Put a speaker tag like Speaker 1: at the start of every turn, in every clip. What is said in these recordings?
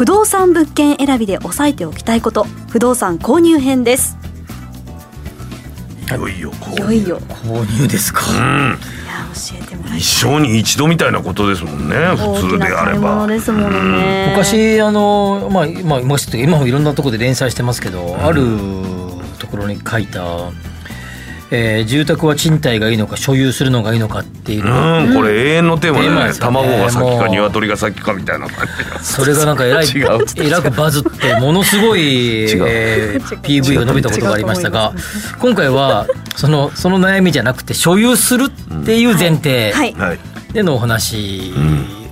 Speaker 1: 不動産物件選びで押さえておきたいこと。不動産購入編です。
Speaker 2: い。よいよこ
Speaker 1: いよいよ。
Speaker 3: 購入ですか、
Speaker 2: うん。
Speaker 1: いや教えてもらい
Speaker 2: 一生に一度みたいなことですもんね普通であれば。
Speaker 1: ですものね。
Speaker 3: 昔あのまあまあ今もいろんなところで連載してますけど、あるところに書いた、えー住宅は賃貸がいいのか所有するのがいいのかっていう。の
Speaker 2: うんこれ永遠のテーマ
Speaker 3: テーマ
Speaker 2: でね
Speaker 3: ですよね。
Speaker 2: 卵が先か鶏が先かみたいな感じ
Speaker 3: それがなんかえらい えらくバズってものすごい、えー PV が伸びたことがありましたが今回はそのその悩みじゃなくて所有するっていう前提でのお話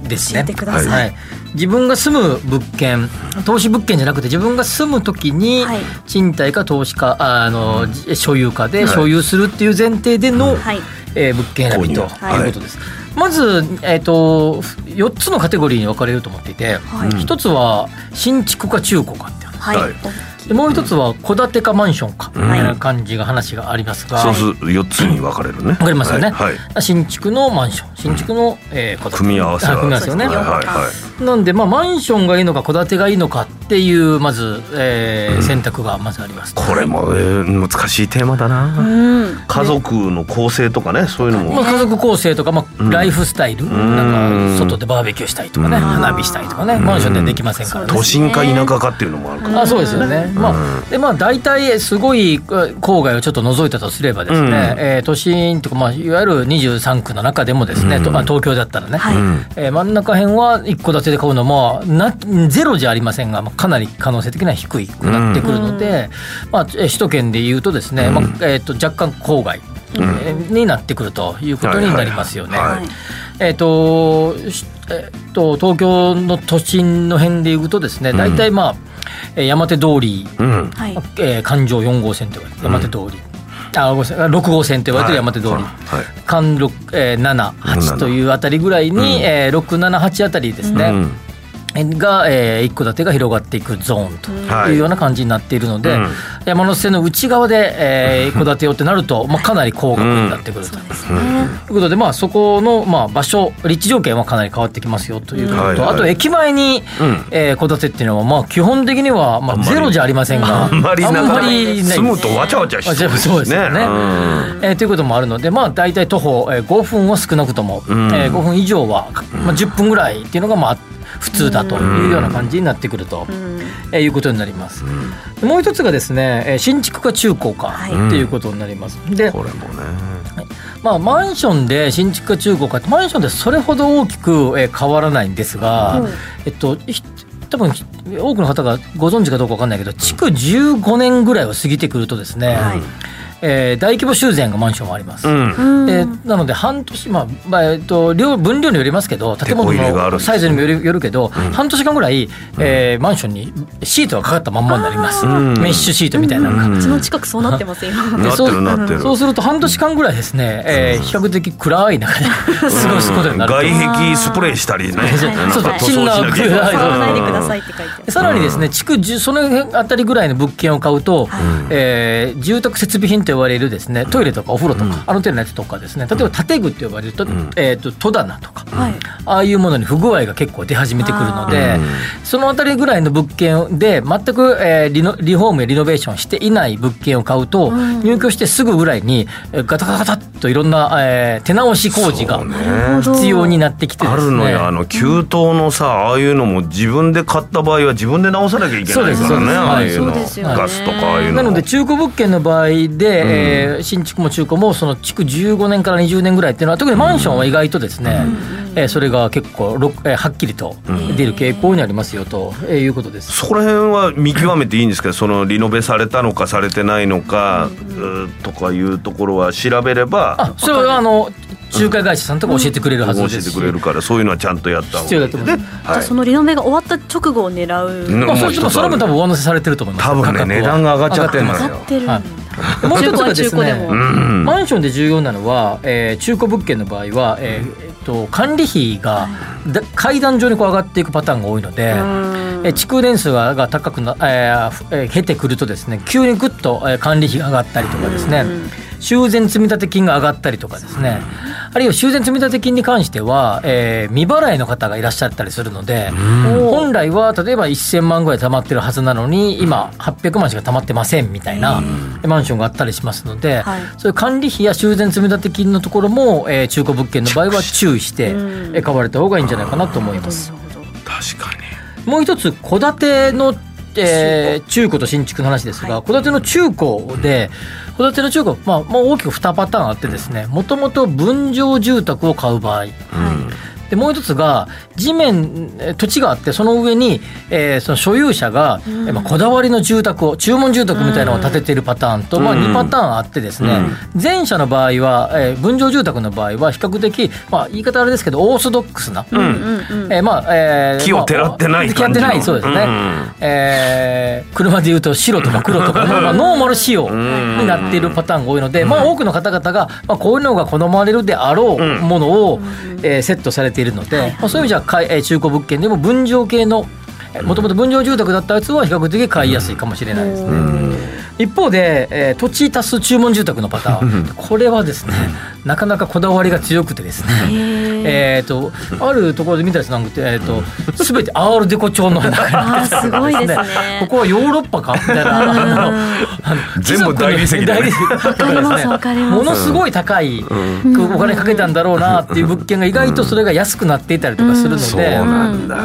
Speaker 3: ですね。
Speaker 1: 教えてください。
Speaker 3: はい自分が住む物件投資物件じゃなくて自分が住む時に
Speaker 1: はい。
Speaker 3: 賃貸か投資かああの所有かで所有するっていう前提での、
Speaker 1: はい。
Speaker 3: えー物件選びということです。まず、えー、と4つのカテゴリーに分かれると思っていて、
Speaker 1: はい。
Speaker 3: 一つは新築か中古かって話。
Speaker 1: はい、
Speaker 2: はい。
Speaker 3: でもう一つは戸建てかマンションかみ
Speaker 2: ん。
Speaker 3: たいな感じが話がありますが、
Speaker 2: そうすると4つに分かれるね。
Speaker 3: わかりますよね、
Speaker 2: はい。はい。
Speaker 3: 新築のマンション。新築の、えー戸建て。
Speaker 2: 組み合わせ
Speaker 3: 組み合わせよね、
Speaker 2: はいはいはい。
Speaker 3: なんで、まあ、マンションがいいのか戸建てがいいのかっていうまず、えー選択がまずあります。
Speaker 2: これも、えー難しいテーマだな、
Speaker 1: うん。
Speaker 2: 家族の構成とかねそういうのも。
Speaker 3: まあ、家族構成とか、まあ、
Speaker 2: ん。
Speaker 3: ライフスタイル、なんか外でバーベキューしたいとかね、
Speaker 2: うん。
Speaker 3: 花火したいとかね、マンションでできませんからね。
Speaker 2: 都心か田舎かっていうのもあるから。
Speaker 3: あそうですよね、まあでまあ、大体すごいえ郊外をちょっと除いたとすればですね、
Speaker 2: うん。
Speaker 3: えー都心とか、まあ、いわゆる23区の中でもですね、とまあ、東京だったらね、
Speaker 1: はい。
Speaker 2: うん。
Speaker 3: えー真ん中辺は一戸建てで買うのもなゼロじゃありませんが、まあ、かなり可能性的には低くなってくるので、まあ、えー首都圏でいうとですね、まあえー、と若干郊外、えーになってくるということになりますよね。えーとしえーと東京の都心の辺でいうとですね大体まあ、えー山手通り、
Speaker 2: うん。
Speaker 1: はい。
Speaker 3: えー環状4号線と言われて山手通り、あごめんなさい。6号線と言われてる山手通り、
Speaker 2: はい。
Speaker 3: 環六えー7、8というあたりぐらいに、えー、6、7、8あたりですね、
Speaker 2: うん
Speaker 3: が、えー、一戸建てが広がっていくゾーンと
Speaker 2: はい。
Speaker 3: いうような感じになっているので、
Speaker 2: うん。
Speaker 3: 山手線の内側で、えー、一戸建てをってなると、まあ、かなり高額になってくると。ということで、まあ、そこの、まあ、場所立地条件はかなり変わってきますよということと、
Speaker 2: はいはい。
Speaker 3: あと駅前に
Speaker 2: うん。
Speaker 3: えー戸、建てっていうのは、まあ、基本的には、まあ、ゼロじゃありませんが
Speaker 2: あんまり住むとわちゃわちゃしそうです
Speaker 3: そうですよね。
Speaker 2: うん。
Speaker 3: えーということもあるので、まあ、大体徒歩、えー、5分は少なくとも、
Speaker 2: ん。
Speaker 3: えー5分以上は、まあ、10分ぐらいっていうのが、まあ、普通だというような感じになってくると、えーいうことになります。もう一つがですね、えー新築か中古か
Speaker 1: はい。
Speaker 3: っていうことになります。で、
Speaker 2: これもね。
Speaker 3: まあ、マンションで新築か中古かってマンションでそれほど大きくえー変わらないんですが、
Speaker 1: うん。
Speaker 3: えっとひ多分ひ多くの方がご存知かどうかわかんないけど築15年ぐらいを過ぎてくるとですね、
Speaker 1: はい
Speaker 3: えー大規模修繕がマンションはあります。
Speaker 2: うん。
Speaker 1: うん。
Speaker 3: えーなので半年、まあまあえっと量分量によりますけど建物のサイズにもよるよるけど、半年間ぐらい、えーマンションにシートがかかったまんまになります、
Speaker 2: ん。
Speaker 3: メッシュシートみたいな。のが。
Speaker 1: うちの近くそうなってますよ
Speaker 2: なってるなってる。
Speaker 3: そうすると半年間ぐらいですね、えー比較的暗い中で 過ごすことになると。
Speaker 2: 外壁スプレーしたりね。
Speaker 3: そう。そう
Speaker 2: か塗装しなきゃ。いけ
Speaker 3: シンナー
Speaker 2: ない
Speaker 1: 触らないでくださいって書いて
Speaker 3: さらにですね、築10そのあたりぐらいの物件を買うと、えー住宅設備品と呼ばれるですねトイレとかお風呂とか、あの手のやつとかですね。例えば建具って呼ばれると,、えー、と戸棚とか、
Speaker 1: はい。
Speaker 3: ああいうものに不具合が結構出始めてくるので、そのあたりぐらいの物件で全く、えーリノリフォームやリノベーションしていない物件を買うと、入居してすぐぐらいにえーガタガタガタっといろんな、えー手直し工事が必要になってきてですね。
Speaker 2: あるのよ。あの給湯のさああいうのも自分で買った場合は自分で直さなきゃいけないからね。ああいうの。
Speaker 1: そうですよね。
Speaker 2: ガスとかああいうの
Speaker 3: なので中古物件の場合で、えー新築も中古もその築15年から20年ぐらいっていうのは特にマンションは意外とですね、えーそれが結構ろえーはっきりと出る傾向にありますよとえーいうことです。
Speaker 2: そこら辺は見極めていいんですけどそのリノベされたのかされてないのか、とかいうところは調べれば。
Speaker 3: あそれはあの仲介会社さんとか教えてくれるはず
Speaker 2: 教え
Speaker 3: ですし、
Speaker 2: てくれるからそういうのはちゃんとやった方
Speaker 3: 必要だと思います
Speaker 1: じゃあそのリノベが終わった直後を狙う、
Speaker 2: うん。
Speaker 3: まあ、それ
Speaker 2: もう一つある
Speaker 3: それも多分上乗せされてると思います
Speaker 2: 多分ね値段が上がっちゃってますよ。
Speaker 1: 上がってるんだ、
Speaker 3: はい。もう一つがですねマンションで重要なのは、えー中古物件の場合は、えーえっと管理費がだ階段上にこう上がっていくパターンが多いので、
Speaker 1: うん。
Speaker 3: えー築年数がが高くな、えーふえー経てくるとですね急にぐっと、えー管理費が上がったりとかですね、修繕積立金が上がったりとかですね、あるいは修繕積立金に関しては、えー未払いの方がいらっしゃったりするので、本来は例えば1000万ぐらい貯まってるはずなのに今800万しか貯まってませんみたいなマンションがあったりしますので、
Speaker 1: はい。
Speaker 3: そういう管理費や修繕積立金のところも、えー中古物件の場合は注意して、
Speaker 1: うん
Speaker 3: えー買われた方がいいんじゃないかなと思います。
Speaker 2: 確かに。
Speaker 3: もう一つ戸建ての、えー中古。と新築の話ですが戸建ての中古で戸建ての中古、まあ、まあ大きく2パターンあってですねもともと分譲住宅を買う場合。でもう一つが地面えー土地があってその上に、えーその所有者が、えーまあ、こだわりの住宅を注文住宅みたいなのを建てているパターンと、まあ、
Speaker 2: うん
Speaker 3: 2パターンあってですね、前者の場合は、えー分譲住宅の場合は比較的、まあ、言い方あれですけどオーソドックスな、
Speaker 1: うん。うん。うん。
Speaker 3: えーまあえー
Speaker 2: 木をてらってない
Speaker 3: まあてらってないそうですね、
Speaker 2: うん。
Speaker 3: えー車でいうと白とか黒とかの、まあ、ノーマル仕様になっているパターンが多いので、まあ、多くの方々が、まあ、こういうのが好まれるであろうものを、えーセットされているので、まあ、そういう意味じゃ買いえー中古物件でも分譲系のもともと分譲住宅だったやつは比較的買いやすいかもしれないですね。一方で、えー土地足す注文住宅のパターン。これはですねなかなかこだわりが強くてですねえーとあるところで見たやつなんて、えー、と全てアールデコ調の
Speaker 1: すごいですね。
Speaker 3: ここはヨーロッパかみたいなあのあの
Speaker 2: 全部大理石。だね
Speaker 3: ものすごい高いお金かけたんだろうなっていう物件が意外とそれが安くなっていたりとかするの
Speaker 2: そう
Speaker 3: で。
Speaker 2: なんだ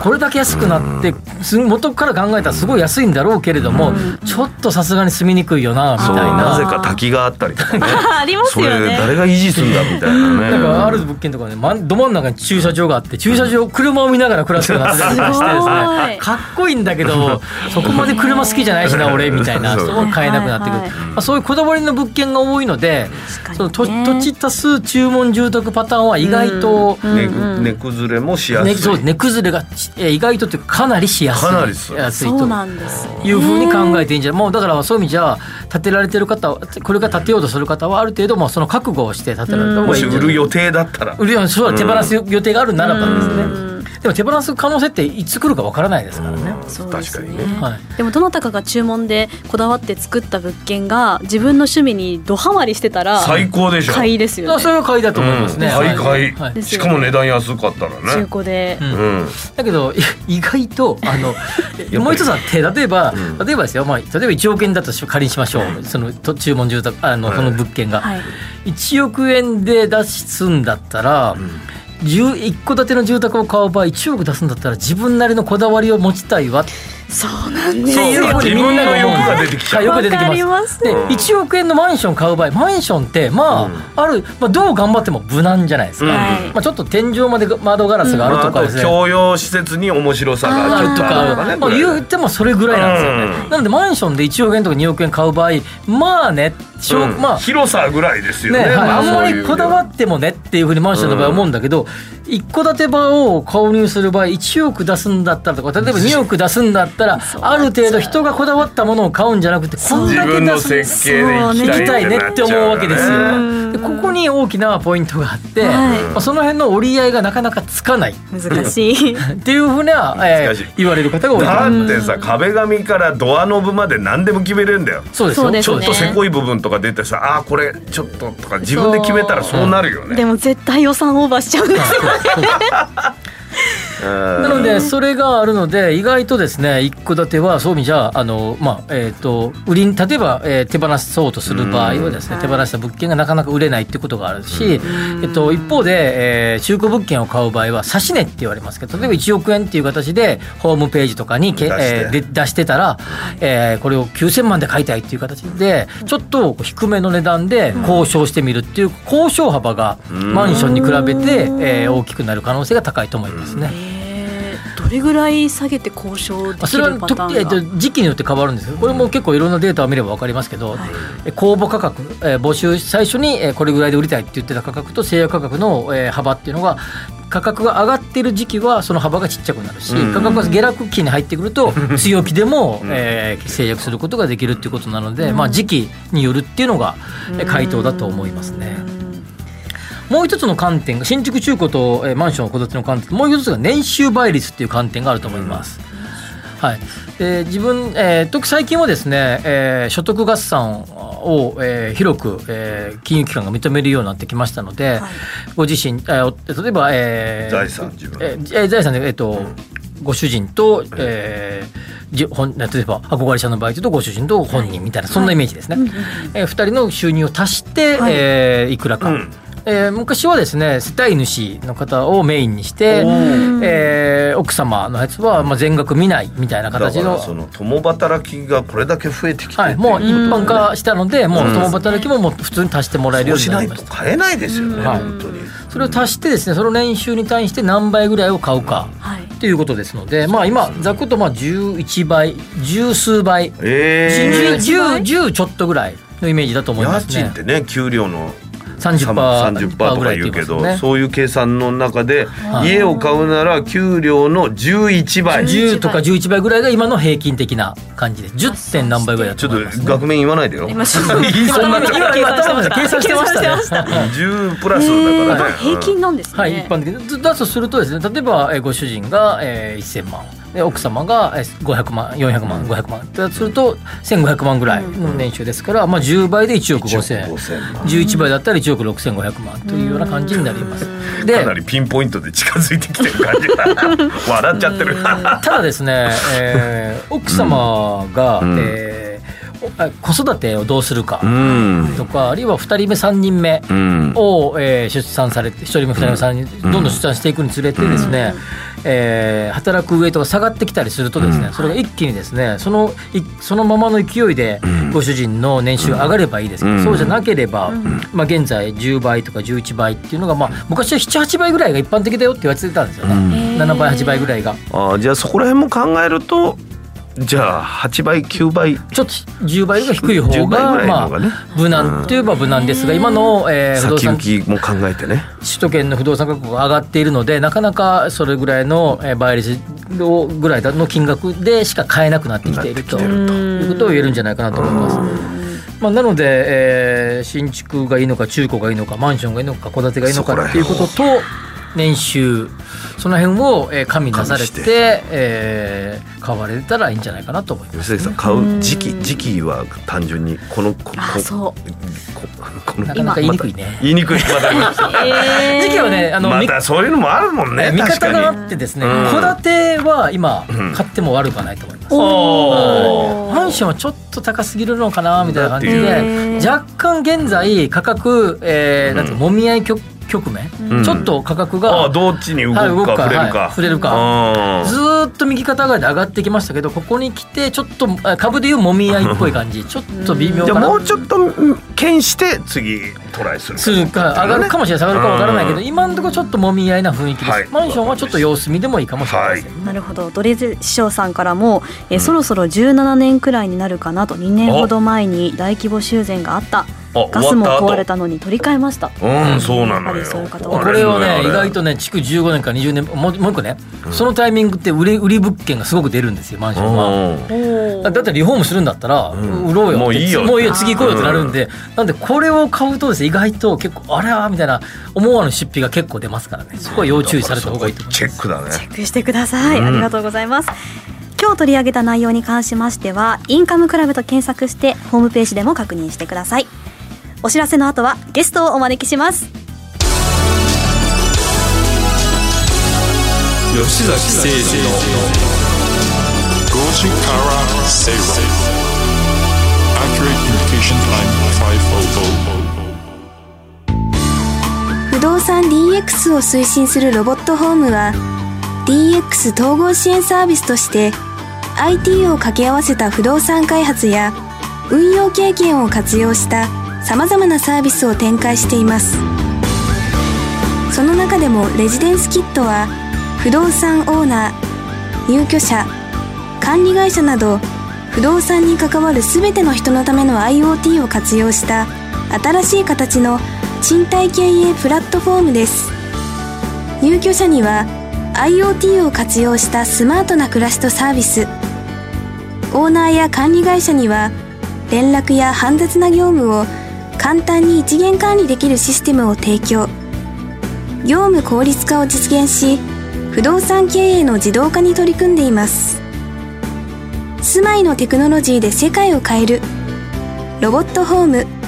Speaker 3: これだけ安くなってす元から考えたらすごい安いんだろうけれども、ちょっとさすがに住みにくいよなみた
Speaker 2: そ
Speaker 3: いうな。
Speaker 2: なぜか滝があったりとかね。
Speaker 1: あります
Speaker 2: そ
Speaker 1: よね。
Speaker 2: れ誰が維持するんだみたいな。ね
Speaker 3: なんかある物件とかね、まんど真ん中に駐車場があって駐車場車を見ながら暮らすようになってたりとかしてです
Speaker 1: すご
Speaker 3: ね
Speaker 1: い。
Speaker 3: かっこいいんだけど そこまで車好きじゃないしな俺みたいな。
Speaker 2: そう
Speaker 3: すごい買えなくなってくる、
Speaker 1: はいはい。
Speaker 3: まあ、そういうこだわりの物件が多いので
Speaker 1: 確
Speaker 3: その土
Speaker 1: かにね
Speaker 3: 土地多数注文住宅パターンは意外と、
Speaker 2: ね値崩れもしやすい。
Speaker 3: ね、そう値崩れが意外とというかかなりしやすい
Speaker 2: かなり
Speaker 3: 安いと。
Speaker 1: そうなんですね。
Speaker 3: いうふうに考えていいんじゃない。もうだからそういう意味じゃ建てられてる方はこれから建てようとする方はある程度もうその覚悟をして建てられた方
Speaker 2: もし
Speaker 3: がいいんじゃない。
Speaker 2: 売る予定だったら。
Speaker 3: 売るそうだ手放す予定があるならばですねでも手放す可能性っていつ来るかわからないですからね、
Speaker 2: 確かにね。
Speaker 3: はい。
Speaker 1: でもどなたかが注文でこだわって作った物件が自分の趣味にドハマりしてたら
Speaker 2: 最高でしょ。
Speaker 1: 買いですよね。
Speaker 3: それは買いだと思いますね、
Speaker 2: うん。買い買い。
Speaker 3: はい。
Speaker 2: しかも値段安かったら
Speaker 1: 中
Speaker 2: ね
Speaker 1: 古で、
Speaker 3: うん。
Speaker 2: うん。
Speaker 3: だけどい意外とあの もう一つあって例えば、例えばですよ、まあ、例えば1億円だとし仮にしましょう。そのと注文住宅あのその物件が、
Speaker 1: はい。
Speaker 3: 1億円で出すんだったら、10一戸建ての住宅を買う場合1億出すんだったら自分なりのこだわりを持ちたいわ。っ
Speaker 1: そうなんですよ。
Speaker 3: いう。ふうにみんなが思う。んです
Speaker 2: 自分の欲が出てきちゃう。
Speaker 3: はいよく出てきま
Speaker 1: ます。す
Speaker 3: で1億円のマンション買う場合マンションってまあ、ある、まあ、どう頑張っても無難じゃないですか、
Speaker 2: うん
Speaker 1: はい。
Speaker 3: まあ、ちょっと天井まで窓ガラスがある
Speaker 2: まああと
Speaker 3: とかですね、
Speaker 2: 共用施設に面白さが
Speaker 3: ある。とか、
Speaker 2: ね
Speaker 3: まあ、言ってもそれぐらいなんですよね、
Speaker 2: うん
Speaker 3: なのでマンションで1億円とか2億円買う場合まあねしょう
Speaker 2: うん。
Speaker 3: まあ。
Speaker 2: 広さぐらいですよ
Speaker 3: ね。
Speaker 2: ね
Speaker 3: はい。あんま
Speaker 2: そういう。
Speaker 3: りこだわってもねっていうふうにマンションの場合は思うんだけど、一戸建て場を購入する場合1億出すんだったらとか例えば2億出すんだったらある程度人がこだわったものを買うんじゃなくてこん
Speaker 2: 自
Speaker 3: だけ
Speaker 2: 分の
Speaker 3: 出す
Speaker 2: 設計で行きたい
Speaker 3: 行きたいねって思うわけですよ。
Speaker 2: ね
Speaker 3: でここに大きなポイントがあって、
Speaker 1: はい
Speaker 3: まあ、その辺の折り合いがなかなかつかない。
Speaker 1: 難しい。
Speaker 3: っていうふうな、えー言われる方が多い。と
Speaker 2: だってさ壁紙からドアノブまで何でも決めれるんだよ。
Speaker 3: そうですよ。
Speaker 1: ね。
Speaker 2: ちょっとせこい部分とか出てさあーこれちょっととか自分で決めたらそうなるよね。
Speaker 1: でも絶対予算オーバーしちゃうんですよ
Speaker 2: な
Speaker 3: なのでそれがあるので意外とですね一戸建てはそういう意味じゃあの、まあえー、と売りに例えば、えー手放そうとする場合はですね手放した物件がなかなか売れないっていうことがあるし、えっと、一方で、えー中古物件を買う場合は指値って言われますけど例えば1億円っていう形でホームページとかにけ、
Speaker 2: 出して。
Speaker 3: えーで出してたら、えーこれを9000万で買いたいっていう形でちょっと低めの値段で交渉してみるっていう交渉幅がマンションに比べて、えー大きくなる可能性が高いと思いますね。
Speaker 1: れぐらい下げて交渉でき
Speaker 3: それは
Speaker 1: るパターンが、
Speaker 3: 時期によって変わるんですけどこれも結構いろんなデータを見れば分かりますけど、え公募価格、えー募集最初にえーこれぐらいで売りたいって言ってた価格と制約価格のえー幅っていうのが価格が上がってる時期はその幅がちっちゃくなるし、価格が下落期に入ってくると強気でも、えー制約することができるっていうことなので、まあ、時期によるっていうのがえー回答だと思いますね。もう一つの観点が新築中古と、えーマンション戸建ての観点もう一つが年収倍率っていう観点があると思います。はい、で自分、えー、特最近はですね、えー所得合算を、えー広く、えー金融機関が認めるようになってきましたので、ご自身、えーお例えば、えー
Speaker 2: 財産自分
Speaker 3: えーえー財産で、えーとご主人と、えーじ本例えば憧れ者の場合というとご主人と本人みたいな、そんなイメージですね。えー、2人の収入を足して、
Speaker 1: はい。
Speaker 3: いえーいくらか。えー昔はですね世帯主の方をメインにして、えー奥様のやつはまあ全額見ないみたいな
Speaker 2: だ
Speaker 3: 形の
Speaker 2: その共働きがこれだけ増えてきて
Speaker 3: はい、もう一般化したので、もう共働きももう普通に足してもらえるよ
Speaker 2: そうう
Speaker 3: になりました。
Speaker 2: しないと買えないですよね、
Speaker 3: はい。
Speaker 2: 本当に。
Speaker 3: それを足してですね、その年収に対して何倍ぐらいを買うか
Speaker 1: はい。
Speaker 3: っていうことですので、まあ今ざっくりとまあ11倍、十数倍、
Speaker 2: え
Speaker 3: 10 10 10ちょっとぐらいのイメージだと思いますね。
Speaker 2: 家賃っ。てね給料の
Speaker 3: 30%
Speaker 2: 30%と
Speaker 3: ぐらい
Speaker 2: か言うけど、
Speaker 3: ね
Speaker 2: そういう計算の中で
Speaker 3: い。
Speaker 2: 家を買うなら給料の11倍。ち
Speaker 3: 10とか11倍ぐらいが今の平均的な感じです。10. 点何倍ぐらいだと
Speaker 2: ょっ
Speaker 3: 思います、
Speaker 2: と額面言わないでよ。
Speaker 1: 今
Speaker 2: そんな
Speaker 1: 今
Speaker 3: 計算してましたね。
Speaker 2: 10プラスだからね、
Speaker 1: 平均なんですね、
Speaker 3: はい、一般的に。だとするとですね例えば、えーご主人が、えー、1000万で奥様が、えー、500万400万500万。だとすると1500万ぐらいの年収ですから、まあ、10倍で1億5000
Speaker 2: 5000万。
Speaker 3: 11倍だったら1億6500万というような感じになります。で
Speaker 2: かなりピンポイントで近づいてきてる感じが 笑っちゃってる。
Speaker 3: ただですね、えー奥様が、
Speaker 2: ん。
Speaker 3: え子育てをどうするか。
Speaker 2: うん。
Speaker 3: とか、あるいは2人目3人目
Speaker 2: うん。
Speaker 3: を、えー出産されて1人目2人目3人どんどん出産していくにつれてですね、えー働くウエイトが下がってきたりするとですね、それが一気にですねそのいそのままの勢いでご主人の年収上がればいいですけど、
Speaker 2: うん。
Speaker 3: そうじゃなければ、まあ、現在10倍とか11倍っていうのが、まあ、昔は78倍ぐらいが一般的だよって言われてたんですよね、7倍8倍ぐらいが。
Speaker 2: あーじゃあそこら辺も考えるとじゃあ8倍9倍。
Speaker 3: ちょっと10倍が低い方
Speaker 2: 10倍
Speaker 3: が、
Speaker 2: いの
Speaker 3: まあ無難といえば無難ですが、今の、えー不動
Speaker 2: 先
Speaker 3: 産
Speaker 2: 行きも考えてね。
Speaker 3: 首都圏の不動産価格が上がっているのでなかなかそれぐらいのえー倍率をぐらいの金額でしか買えなくなってきていると
Speaker 2: と。
Speaker 3: いうことを言えるんじゃないかなと思います。まあ、なので、えー新築がいいのか中古がいいのかマンションがいいのか戸建てがいいのかっていうことと年収その辺を、えー加味なされ
Speaker 2: て
Speaker 3: て、えー買われたらいいんじゃないかなと思います。
Speaker 2: 吉崎さん買う時期時期は単純にこのこ
Speaker 1: そう。
Speaker 2: ここの
Speaker 3: なかなか言いにくいね。
Speaker 2: 言いにくいまた
Speaker 1: えー。
Speaker 3: 時期はねあの、み
Speaker 2: またそういうのもあるもんね
Speaker 3: 見
Speaker 2: 確
Speaker 3: 方があってですね
Speaker 2: うん。
Speaker 3: 戸建ては今買っても悪くはないと思います。
Speaker 2: おー。
Speaker 3: マンションはちょっと高すぎるのかなみたいな感じで若干現在価格、えーなんていうのもみ合い局局面、
Speaker 2: うん。
Speaker 3: ちょっと価格
Speaker 2: ああ
Speaker 3: が
Speaker 2: どっちに動く
Speaker 3: はい動くか
Speaker 2: か触れるか。
Speaker 3: はい触れるか。
Speaker 2: か
Speaker 3: ずーっと右肩上がりで上がってきましたけどここに来てちょっとあ株でいうもみ合いっぽい感じ。ちょっと微妙
Speaker 2: じゃあ
Speaker 3: かな
Speaker 2: もうちょっとうん検して次トライする
Speaker 3: するか上がるかもしれない。下がるかわからないけど
Speaker 2: うん。
Speaker 3: 今のところちょっともみ合いな雰囲気です、
Speaker 2: はい。
Speaker 3: マンションはちょっと様子見でもいいかもしれない。
Speaker 1: なるほど。ドレズ師匠さんからも、えーそろそろ17年くらいになるかなと2年ほど前に大規模修繕があった。
Speaker 2: あ
Speaker 1: ガスも壊れたのに取り替えました。
Speaker 2: うんそうなのよ。
Speaker 3: これをね意外
Speaker 2: と
Speaker 3: とね築15年から20年もうもう一個ね、そのタイミングって売り売り物件がすごく出るんですよマンションは。だだってリフォームするんだったら、
Speaker 2: ん。
Speaker 3: 売ろうよ
Speaker 2: もういいよ
Speaker 3: もういいよ次行こうよってなるんで、なんでこれを買うとですね意外と結構あれはみたいな思わぬ出費が結構出ますからね。そこは要注意された方がいいと思います。
Speaker 2: チェックだね。
Speaker 1: チェックしてください、ありがとうございます。今日取り上げた内容に関しましてはインカムクラブと検索してホームページでも確認してくださいお知らせの後はゲストをお招きします。
Speaker 4: 吉崎誠二の
Speaker 5: 5時から正論 Accurate Communication Time 500
Speaker 6: 不動産 DX を推進するロボットホームは DX 統合支援サービスとして IT を掛け合わせた不動産開発や運用経験を活用した様々なサービスを展開しています。その中でもレジデンスキットは不動産オーナー入居者管理会社など不動産に関わる全ての人のための IoT を活用した新しい形の賃貸経営プラットフォームです。入居者には IoT を活用したスマートな暮らしとサービス。オーナーや管理会社には連絡や煩雑な業務を簡単に一元管理できるシステムを提供。業務効率化を実現し不動産経営の自動化に取り組んでいます。住まいのテクノロジーで世界を変える。ロボットホーム。